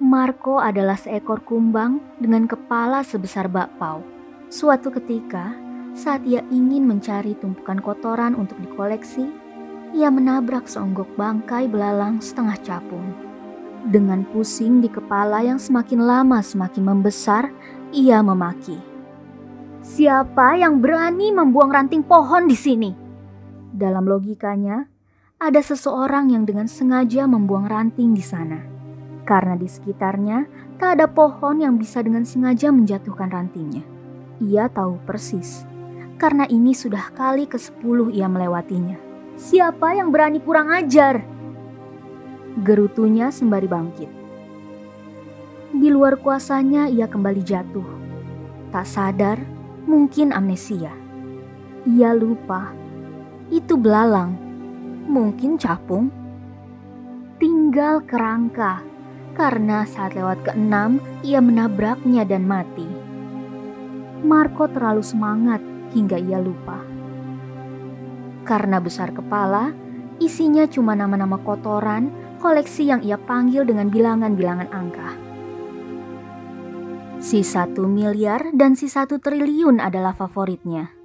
Marco adalah seekor kumbang dengan kepala sebesar bakpao. Suatu ketika, saat ia ingin mencari tumpukan kotoran untuk dikoleksi, ia menabrak seonggok bangkai belalang setengah capung. Dengan pusing di kepala yang semakin lama semakin membesar, ia memaki. Siapa yang berani membuang ranting pohon di sini? Dalam logikanya, ada seseorang yang dengan sengaja membuang ranting di sana karena di sekitarnya tak ada pohon yang bisa dengan sengaja menjatuhkan rantingnya. Ia tahu persis, karena ini sudah kali ke sepuluh ia melewatinya. Siapa yang berani kurang ajar? Gerutunya sembari bangkit. Di luar kuasanya ia kembali jatuh. Tak sadar, mungkin amnesia. Ia lupa, itu belalang, mungkin capung. Tinggal kerangka karena saat lewat keenam ia menabraknya dan mati. Marco terlalu semangat hingga ia lupa. Karena besar kepala, isinya cuma nama-nama kotoran, koleksi yang ia panggil dengan bilangan-bilangan angka. Si satu miliar dan si satu triliun adalah favoritnya.